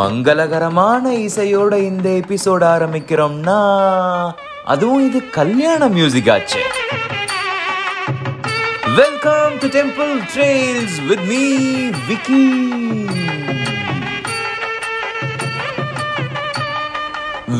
மங்களகரமான இசையோட இந்த எபிசோட் ஆரம்பிக்கிறோம்னா அதுவும் இது கல்யாண மியூசிக் ஆச்சு. Welcome to Temple Trails with me Vicky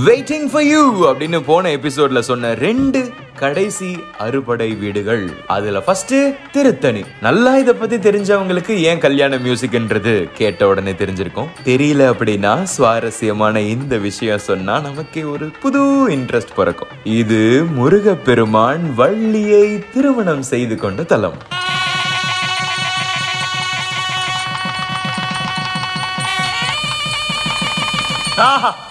waiting for you அப்படின்னு போன எபிசோட்ல சொன்ன ரெண்டு கடைசி அறுபடை வீடுகள். அதுல ஃபர்ஸ்ட் திருத்தணி. நல்லா இத பத்தி தெரிஞ்சவங்களுக்கு ஏன் கல்யாண மியூசிக்ன்றது கேட்ட உடனே தெரிஞ்சிருக்கும். தெரியல அப்படின்னா சுவாரஸ்யமான இந்த விஷயம் சொன்னா நமக்கு ஒரு புது இன்ட்ரெஸ்ட் பிறக்கும். இது முருகப்பெருமான் வள்ளியை திருமணம் செய்து கொண்ட தலம். ஆஹா!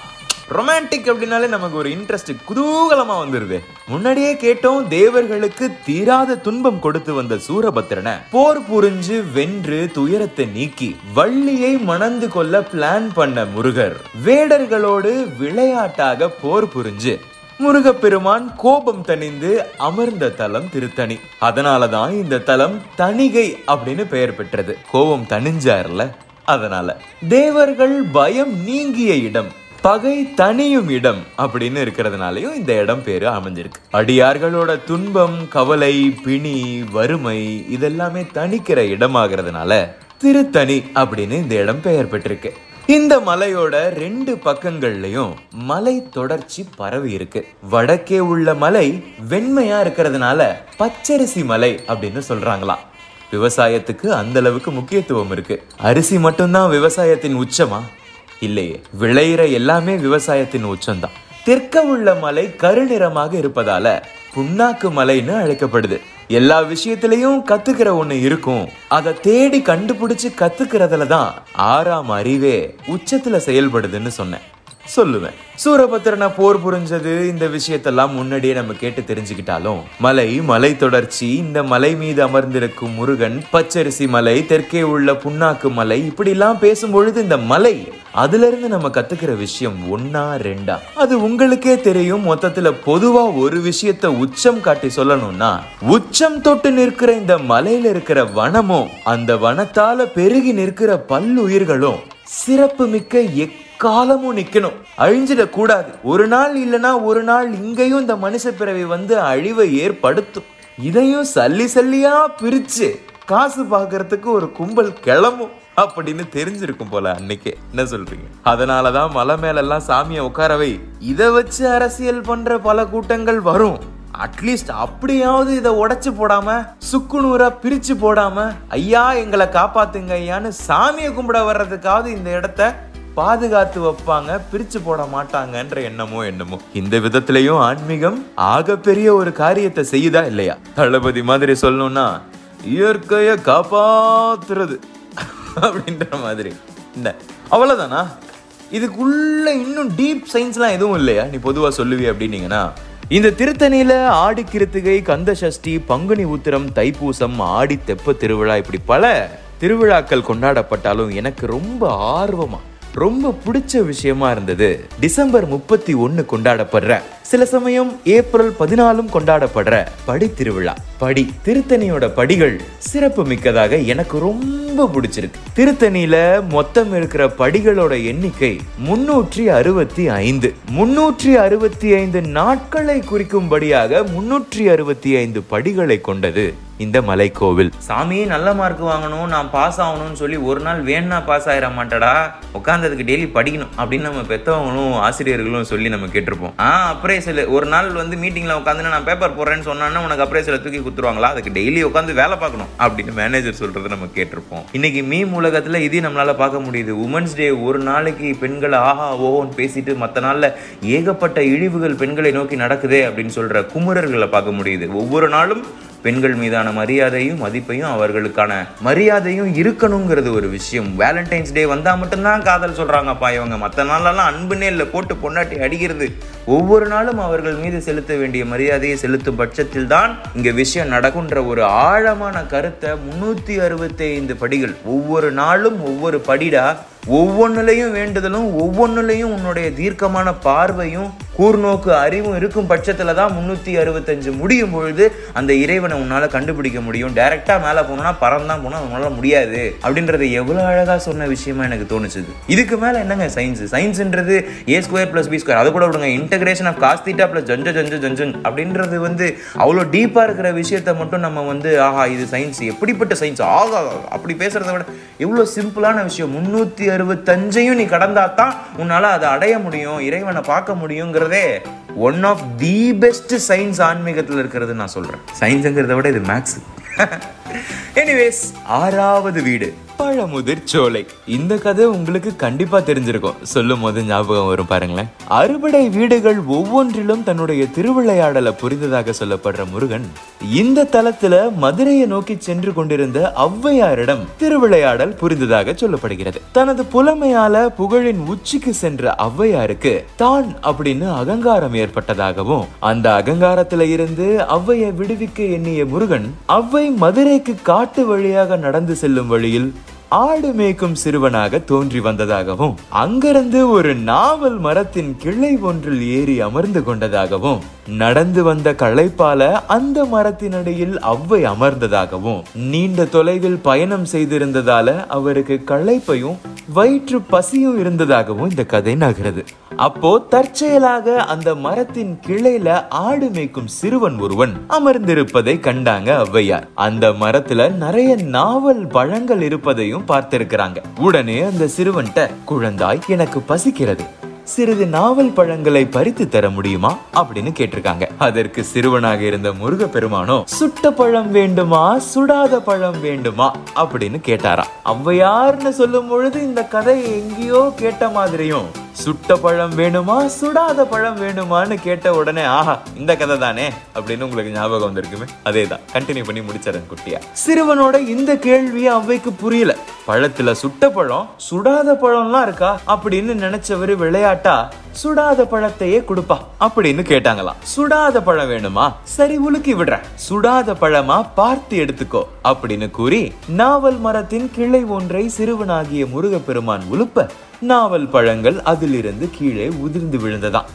ரொமான்டிக் அப்படின்னாலே நமக்கு ஒரு இன்ட்ரெஸ்ட் குதூகலமா வந்துருது. முன்னாடியே கேட்டோம் தேவர்களுக்கு தீராத துன்பம் கொடுத்து வந்த சூரபத்திரனை போர் புரிஞ்சு வென்று துயரத்தை நீக்கி வள்ளியை மணந்து கொள்ள பிளான் பண்ண முருகர். வேடர்களோடு விளையாட்டாக போர் புரிஞ்சு முருகப்பெருமான் கோபம் தணிந்து அமர்ந்த தலம் திருத்தணி. அதனாலதான் இந்த தலம் தணிகை அப்படின்னு பெயர் பெற்றது. கோபம் தணிஞ்சார்ல அதனால. தேவர்கள் பயம் நீங்கிய இடம். பகை தனியும் இடம் அப்படின்னு இருக்கிறதுனாலயும் இந்த இடம் பேர் அமைஞ்சிருக்கு. அடியார்களோட துன்பம் கவலை பிணி வறுமை இதெல்லாமே தணிக்கிற இடமாகிறதுனால திருத்தணி அப்படின்னு இந்த இடம் பெயர் பெற்றிருக்கு. இந்த மலையோட ரெண்டு பக்கங்கள்லயும் மலை தொடர்ச்சி பரவி இருக்கு. வடக்கே உள்ள மலை வெண்மையா இருக்கிறதுனால பச்சரிசி மலை அப்படின்னு சொல்றாங்களாம் விவசாயத்துக்கு அந்த அளவுக்கு முக்கியத்துவம் இருக்கு. அரிசி மட்டும்தான் விவசாயத்தின் உச்சமா? இல்லையே விளையிற எல்லாமே விவசாயத்தின் உச்சம்தான். தெற்க உள்ள மலை கருநிறமாக இருப்பதால புண்ணாக்கு மலைன்னு அழைக்கப்படுது. எல்லா விஷயத்திலையும் கத்துக்கிற ஒண்ணு இருக்கும். அதை தேடி கண்டுபிடிச்சு கத்துக்கிறதுல தான் ஆறாம் அறிவே உச்சத்துல செயல்படுதுன்னு சொன்னேன். சொல்லுவேன். சூரபத்திரனை போர் புரிஞ்சது. இந்த விஷயத்தெல்லாம் முன்னாடியே நம்ம கேட்டு தெரிஞ்சுக்கிட்டாலும் மலை மலை தொடர்ச்சி இந்த மலை மீது அமர்ந்திருக்கும் முருகன் பச்சரிசி மலை தெற்கே உள்ள புண்ணாக்கு மலை இப்படி எல்லாம் பேசும்பொழுது இந்த மலை அதுல இருந்து நம்ம கத்துக்கிற விஷயம் ஒன்னா ரெண்டா? அது உங்களுக்கே தெரியும். மொத்தத்துல பொதுவா ஒரு விஷயத்த உச்சம் காட்டி சொல்லணும்னா உச்சம் தொட்டு நிற்கிற இந்த மலையில இருக்கிற வனமும் அந்த வனத்தால பெருகி நிற்கிற பல்லுயிர்களும் சிறப்பு மிக்க எக்காலமும் நிக்கணும். அழிஞ்சிடக்கூடாது. ஒரு நாள் இல்லனா ஒரு நாள் இங்கேயும் இந்த மனுஷ பிறவி வந்து அழிவை ஏற்படுத்தும். இதையும் சல்லி சல்லியா பிரிச்சு காசு பாக்குறதுக்கு ஒரு கும்பல் கிளம்பும். அப்படின்னு தெரிஞ்சிருக்கும் போல அன்னைக்கே. என்ன சொல்றீங்க? அதனாலதான் மலை மேலெல்லாம் சாமியை உட்காரவை இதை வச்சு அரசியல் பண்ற பல கூட்டங்கள் வரும். அட்லீஸ்ட் அப்படியாவது இதை உடைச்சு போடாம சுக்குநூறா பிரிச்சு போடாம ஐயா எங்களை காப்பாத்துங்க ஐயான்னு சாமியை கும்பிட வர்றதுக்காவது இந்த இடத்த பாதுகாத்து வைப்பாங்க பிரிச்சு போட மாட்டாங்கன்ற எண்ணமோ என்னமோ. இந்த விதத்திலையும் ஆன்மீகம் ஆகப்பெரிய ஒரு காரியத்தை செய்யுதா இல்லையா? தளபதி மாதிரி சொல்லணும்னா இயற்கையை காப்பாத்துறது அப்படின்ற மாதிரி. இந்த அவ்வளவுதானா? இதுக்குள்ள இன்னும் டீப் சயின்ஸ்லாம் எதுவும் இல்லையா? நீ பொதுவா சொல்லுவி அப்படின்னீங்கன்னா இந்த திருத்தணியில ஆடி கிருத்திகை கந்த சஷ்டி பங்குனி உத்திரம் தைப்பூசம் ஆடி தெப்ப திருவிழா இப்படி பல திருவிழாக்கள் கொண்டாடப்பட்டாலும் எனக்கு ரொம்ப ஆர்வமா ரொம்ப பிடிச்ச விஷயமா இருந்தது. டிசம்பர் முப்பத்தி ஒன்னு கொண்டாடப்படுற சில சமயம் ஏப்ரல் பதினாலும் கொண்டாடப்படுற படி திருவிழா. படி திருத்தணியோட படிகள் சிறப்பு மிக்கதாக எனக்கு ரொம்ப பிடிச்சிருக்கு. திருத்தணியில மொத்தம் இருக்கிற படிகளோட எண்ணிக்கை முன்னூற்றி அறுபத்தி ஐந்து. முன்னூற்றி அறுபத்தி ஐந்து நாட்களை குறிக்கும்படியாக முன்னூற்றி அறுபத்தி ஐந்து படிகளை கொண்டது இந்த மலைக்கோவில். சாமி நல்ல மார்க் வாங்கணும் நான் பாஸ் ஆகணும்னு சொல்லி ஒரு நாள் வேணா பாஸ் ஆயிட மாட்டடா. உட்காந்ததுக்கு டெய்லி படிக்கணும் அப்படின்னு நம்ம பெத்தவங்களும் ஆசிரியர்களும் சொல்லி நம்ம கேட்டிருப்போம். ஆ அப்ரைசல் ஒரு நாள் வந்து மீட்டிங்கில் உட்காந்து நான் பேப்பர் போடுறேன்னு சொன்னான்னா உனக்கு அப்ரைசலை தூக்கி கொடுத்துருவாங்களா? அதுக்கு டெய்லி உட்காந்து வேலை பார்க்கணும் அப்படின்னு மேனேஜர் சொல்கிறது நம்ம கேட்டிருப்போம். இன்றைக்கி மீம் உலகத்தில் இதையும் நம்மளால் பார்க்க முடியுது. உமன்ஸ் டே ஒரு நாளைக்கு பெண்களை ஆஹா ஓஹோன்னு பேசிட்டு மற்ற நாளில் ஏகப்பட்ட இழிவுகள் பெண்களை நோக்கி நடக்குதே அப்படின்னு சொல்கிற குமுறர்களை பார்க்க முடியுது. ஒவ்வொரு நாளும் பெண்கள் மீதான மரியாதையும் மதிப்பையும் அவர்களுக்கான மரியாதையும் இருக்கணுங்கிறது ஒரு விஷயம். வேலண்டைன்ஸ் டே வந்தால் மட்டும்தான் காதல் சொல்கிறாங்கப்பா இவங்க. மற்ற நாளெல்லாம் அன்புனே இல்லை போட்டு பொண்டாட்டி அடிக்கிறது. ஒவ்வொரு நாளும் அவர்கள் மீது செலுத்த வேண்டிய மரியாதையை செலுத்தும் பட்சத்தில் தான் இங்கே விஷயம் நடக்குன்ற ஒரு ஆழமான கருத்தை முன்னூற்றி அறுபத்தைந்து படிகள் ஒவ்வொரு நாளும் ஒவ்வொரு படிடா ஒவ்வொன்றுலையும் வேண்டுதலும் ஒவ்வொன்றுலையும் உன்னுடைய தீர்க்கமான பார்வையும் கூர்நோக்கு அறிவும் இருக்கும் பட்சத்தில் தான் முந்நூற்றி அறுபத்தஞ்சு முடியும் பொழுது அந்த இறைவனை உன்னால் கண்டுபிடிக்க முடியும். டேரெக்டாக மேலே போனோம்னா பறந்தான் போனால் உன்னால் முடியாது. அப்படின்றத எவ்வளோ அழகாக சொன்ன விஷயமா எனக்கு தோணுச்சுது. இதுக்கு மேலே என்னங்க science சயின்ஸ்ன்றது A square plus B square அதை கூட விடுங்க integration of cos plus plus ஜஞ்ச ஜஞ்ச ஜஞ்சன் அப்படின்றது வந்து அவ்வளோ டீப்பாக இருக்கிற விஷயத்த மட்டும் நம்ம வந்து ஆஹா இது சயின்ஸ் எப்படிப்பட்ட சயின்ஸ் ஆகா அப்படி பேசுகிறத விட எவ்வளோ சிம்பிளான விஷயம். முந்நூற்றி அறுபத்தஞ்சையும் நீ கடந்தாதான் உன்னால் உன்னால அதை அடைய முடியும் இறைவனை பார்க்க முடியுங்கிறதே one of the best science ஆன்மீகத்தில் இருக்கிறது நான் சொல்றேன். சயின்ஸுங்கிறத விட இது மேக்ஸ் எனிவேஸ் ஆறாவது வீடு. பழமுதிர் சோலை. இந்த கதை உங்களுக்கு கண்டிப்பா தெரிஞ்சிருக்கும். சொல்லும் போது ஞாபகம் வரும் பாருங்களேன். அறுபடை வீடுகள் ஒவ்வொன்றிலும் தன்னுடைய திருவிளையாடலை புரிந்ததாக சொல்லப்படுற முருகன் இந்த தலத்துல மதுரையை நோக்கி சென்று கொண்டிருந்த ஔவையாரிடம் திருவிளையாடல் புரிந்ததாக சொல்லப்படுகிறது. தனது புலமையால புகழின் உச்சிக்கு சென்ற ஔவையாருக்கு தான் அப்படின்னு அகங்காரம் ஏற்பட்டதாகவும் அந்த அகங்காரத்துல இருந்து ஔவையை விடுவிக்க எண்ணிய முருகன் ஔவை மதுரைக்கு காட்டு வழியாக நடந்து செல்லும் வழியில் ஆடு மேய்க்கும் சிறுவனாக தோன்றி வந்ததாகவும் அங்கிருந்து ஒரு நாவல் மரத்தின் கிளை ஒன்றில் ஏறி அமர்ந்து கொண்டதாகவும் நடந்து வந்த களைப்பால அந்த மரத்தினடியில் அவ்வை அமர்ந்ததாகவும் நீண்ட தொலைவில் பயணம் செய்திருந்ததால அவருக்கு களைப்பையும் வயிற்று பசியும் இருந்ததாகவும் இந்த கதை நகருது. அப்போ தற்செயலாக அந்த மரத்தின் கிளையில ஆடு மேய்க்கும் சிறுவன் ஒருவன் அமர்ந்திருப்பதை கண்டாங்க ஔவையார். அந்த மரத்துல நிறைய நாவல் பழங்கள் இருப்பதையும் பார்த்திருக்கிறாங்க. உடனே அந்த சிறுவன்ட்ட குழந்தாய் எனக்கு பசிக்கிறது. சிறிது நாவல் பழங்களை பறித்து தர முடியுமா? அப்படின்னு கேட்டிருக்காங்க. அதற்கு சிறுவனாக இருந்த முருக பெருமானோ சுட்ட பழம் வேண்டுமா? சுடாத பழம் வேண்டுமா? அப்படின்னு கேட்டாராம். ஔவையார்னு சொல்லும் பொழுது இந்த கதை எங்கேயோ கேட்ட மாதிரியும் சுட்ட பழம் வேணுமா சுடாத பழம் வேணுமான்னு கேட்ட உடனே ஆஹா இந்த கதை தானே அப்படின்னு உங்களுக்கு ஞாபகம் வந்திருக்குமே. அதேதான். கண்டினியூ பண்ணி முடிச்சிடறேன் குட்டியா. சிறுவனோட இந்த கேள்வியை அவைக்கு புரியல. பழத்துல சுட்ட பழம் சுடாத பழம்லாம் இருக்கா? அப்படின்னு நினைச்சவரு விளையாட்டா சுடாத பழத்தையே கொடுப்பா. அப்படின்னு கேட்டாங்களாம் சுடாத பழம் வேணுமா? சரி உலுக்கி விடுறேன். சுடாத பழமா பார்த்து எடுத்துக்கோ அப்படின்னு கூறி நாவல் மரத்தின் கிளை ஒன்றை சிறுவனாகிய முருகப்பெருமான் உலுப்ப நாவல் பழங்கள் அதிலிருந்து கீழே உதிர்ந்து விழுந்ததாம்.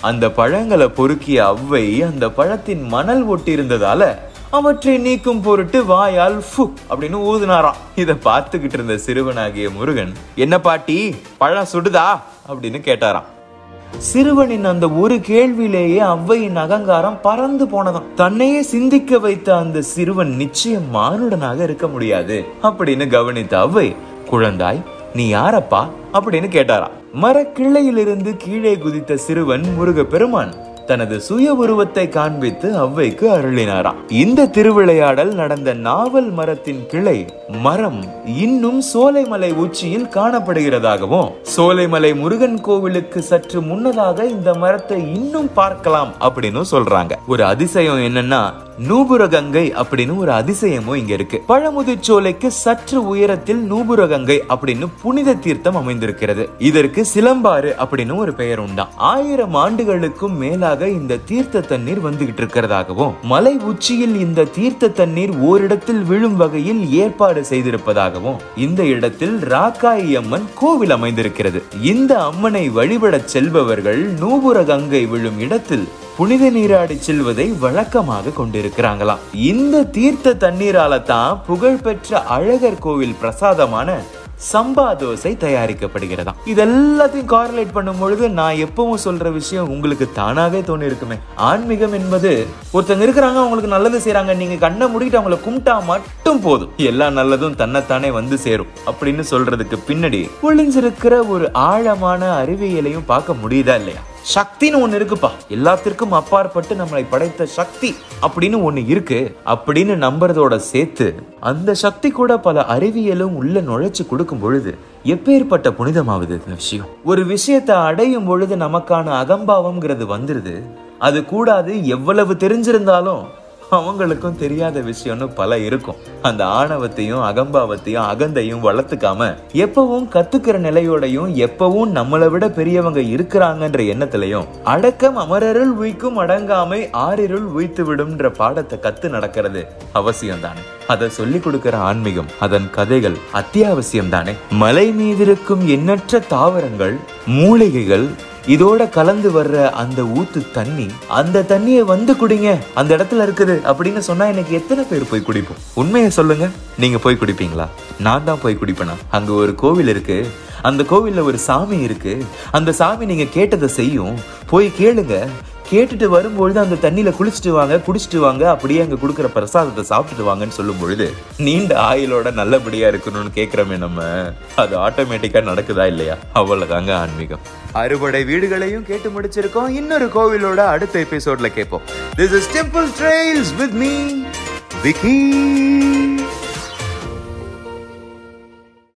அந்த பழங்களை பொறுக்கிய அவ்வை அந்த பழத்தின் மணல் ஒட்டியிருந்ததால அவற்றை நீக்கும் பொருட்டு வாயால் ஃபு அப்படின்னு ஊதுனாராம். இத பார்த்துக்கிட்டு இருந்த சிறுவனாகிய முருகன் என்ன பாட்டி பழம் சுடுதா? அப்படின்னு கேட்டாராம். சிறுவனின் அந்த ஒரு கேள்வியிலேயே அவ்வையின் அகங்காரம் பறந்து போனதாம் தன்னையே சிந்திக்க வைத்த அந்த சிறுவன் நிச்சயம் மானுடனாக இருக்க முடியாது. அப்படின்னு கவனித்த அவ்வை குழந்தாய் நீ யாரப்பா? அப்படின்னு கேட்டாராம். மரக்கிளையிலிருந்து கீழே குதித்த சிறுவன் முருக பெருமான் தனது சுய உருவத்தை காண்பித்து அவ்வைக்கு அருளினாராம். இந்த திருவிளையாடல் நடந்த நாவல் மரத்தின் கிளை மரம் இன்னும் சோலைமலை உச்சியில் காணப்படுகிறதாகவும் சோலைமலை முருகன் கோவிலுக்கு சற்று முன்னதாக இந்த மரத்தை இன்னும் பார்க்கலாம் அப்படின்னு சொல்றாங்க. ஒரு அதிசயம் என்னன்னா நூபுரகங்கை அப்படின்னு ஒரு அதிசயமும் இங்க இருக்கு. பழமுதிர்ச்சோலைக்கு சற்று உயரத்தில் நூபுரகங்கை அப்படின்னு புனித தீர்த்தம் அமைந்திருக்கிறது. இதற்கு சிலம்பாறு அப்படின்னு ஒரு பெயர் உண்டா. ஆயிரம் ஆண்டுகளுக்கும் மேலாக இந்த தீர்த்த தண்ணீர் வந்துகிட்டு இருக்கிறதாகவும் மலை உச்சியில் இந்த தீர்த்த தண்ணீர் ஓரிடத்தில் விழும் வகையில் ஏற்பாடு செய்திருப்பதாகவும் இந்த இடத்தில் ராக்காயி அம்மன் கோவில் அமைந்திருக்கிறது. இந்த அம்மனை வழிபடச் செல்பவர்கள் நூபுர கங்கை விழும் இடத்தில் புனித நீராடி செல்வதை வழக்கமாக கொண்டிருக்கிறாங்களாம். இந்த தீர்த்த தண்ணீரால தான் புகழ்பெற்ற அழகர் கோவில் பிரசாதமான சம்பா தோசை தயாரிக்கப்படுகிறதாம். இதெல்லாத்தையும் கார்லேட் பண்ணும் பொழுது நான் எப்பவும் சொல்ற விஷயம் உங்களுக்கு தானாவே தோணி இருக்குமே ஆன்மீகம் என்பது ஒருத்தங்க இருக்கிறாங்க அவங்களுக்கு நல்லது செய்யறாங்க நீங்க கண்ணை முடிக்கிட்டு அவங்கள கும்பிட்டா மட்டும் போதும். எல்லா நல்லதும் தன்னைத்தானே வந்து சேரும் அப்படின்னு சொல்றதுக்கு பின்னாடி ஒளிஞ்சிருக்கிற ஒரு ஆழமான அறிவியலையும் பார்க்க முடியுதா இல்லையா? சக்தின்னு ஒன்று இருக்குப்பா. எல்லாத்திற்கும் அப்பாற்பட்டு நம்மளை படைத்த சக்தி அப்படின்னு ஒன்று இருக்கு. அப்படின்னு நம்புறதோட சேர்த்து அந்த சக்தி கூட பல அறிவியலும் உள்ள நுழைச்சு கொடுக்கும் பொழுது எப்பேற்பட்ட புனிதமாவது இந்த விஷயம்? ஒரு விஷயத்தை அடையும் பொழுது நமக்கான அகம்பாவம்ங்கிறது வந்துருது. அது கூடாது எவ்வளவு தெரிஞ்சிருந்தாலும் அவங்களுக்கும் தெரியாத விஷயம்னு பல இருக்கும். அந்த ஆணவத்தையும் அகம்பாவத்தையும் அகந்தையும் வளர்த்துக்காம எப்பவும் கத்துக்கிற நிலையோடையும் எப்பவும் நம்மளை விட பெரியவங்க இருக்கிறாங்கன்ற எண்ணத்திலையும் அடக்கம் அமரருள் உய்க்கும் அடங்காமை ஆறிருள் உய்த்து விடும்ன்ற பாடத்தை கத்து நடக்கிறது அவசியம் தானே அதை சொல்லி கொடுக்கிற ஆன்மீகம் அதன் கதைகள் அத்தியாவசியம் தானே மலை மீதிருக்கும் எண்ணற்ற தாவரங்கள் மூலிகைகள் இதோட கலந்து வர்ற அந்த ஊத்து தண்ணி அந்த தண்ணியை வந்து குடிங்க. அந்த இடத்துல இருக்குது அப்படின்னு சொன்னா எனக்கு எத்தனை பேர் போய் குடிப்போம்? உண்மையை சொல்லுங்க. நீங்க போய் குடிப்பீங்களா? நான் தான் போய் குடிப்பேனா? அங்க ஒரு கோவில் இருக்கு. அந்த கோவில்ல ஒரு சாமி இருக்கு. அந்த சாமி நீங்க கேட்டதை செய்யும். போய் கேளுங்க. கேட்டுட்டு வரும்பொழுது அந்த தண்ணியில குளிச்சுட்டு வாங்க குடிச்சிட்டு வாங்க அப்படியே அங்க கொடுக்குற பிரசாதத்தை சாப்பிட்டுட்டு வாங்கன்னு சொல்லும் பொழுது நீண்ட ஆயுளோட நல்லபடியா இருக்கணும்னு கேக்குறோமே நம்ம. அது ஆட்டோமேட்டிக்கா நடக்குதா இல்லையா? அவ்வளவுதாங்க ஆன்மீகம். அறுபடை வீடுகளையும் கேட்டு முடிச்சிருக்கோம். இன்னொரு கோவிலோட அடுத்த எபிசோட்ல கேட்போம். This is Temple Trails with me Vicky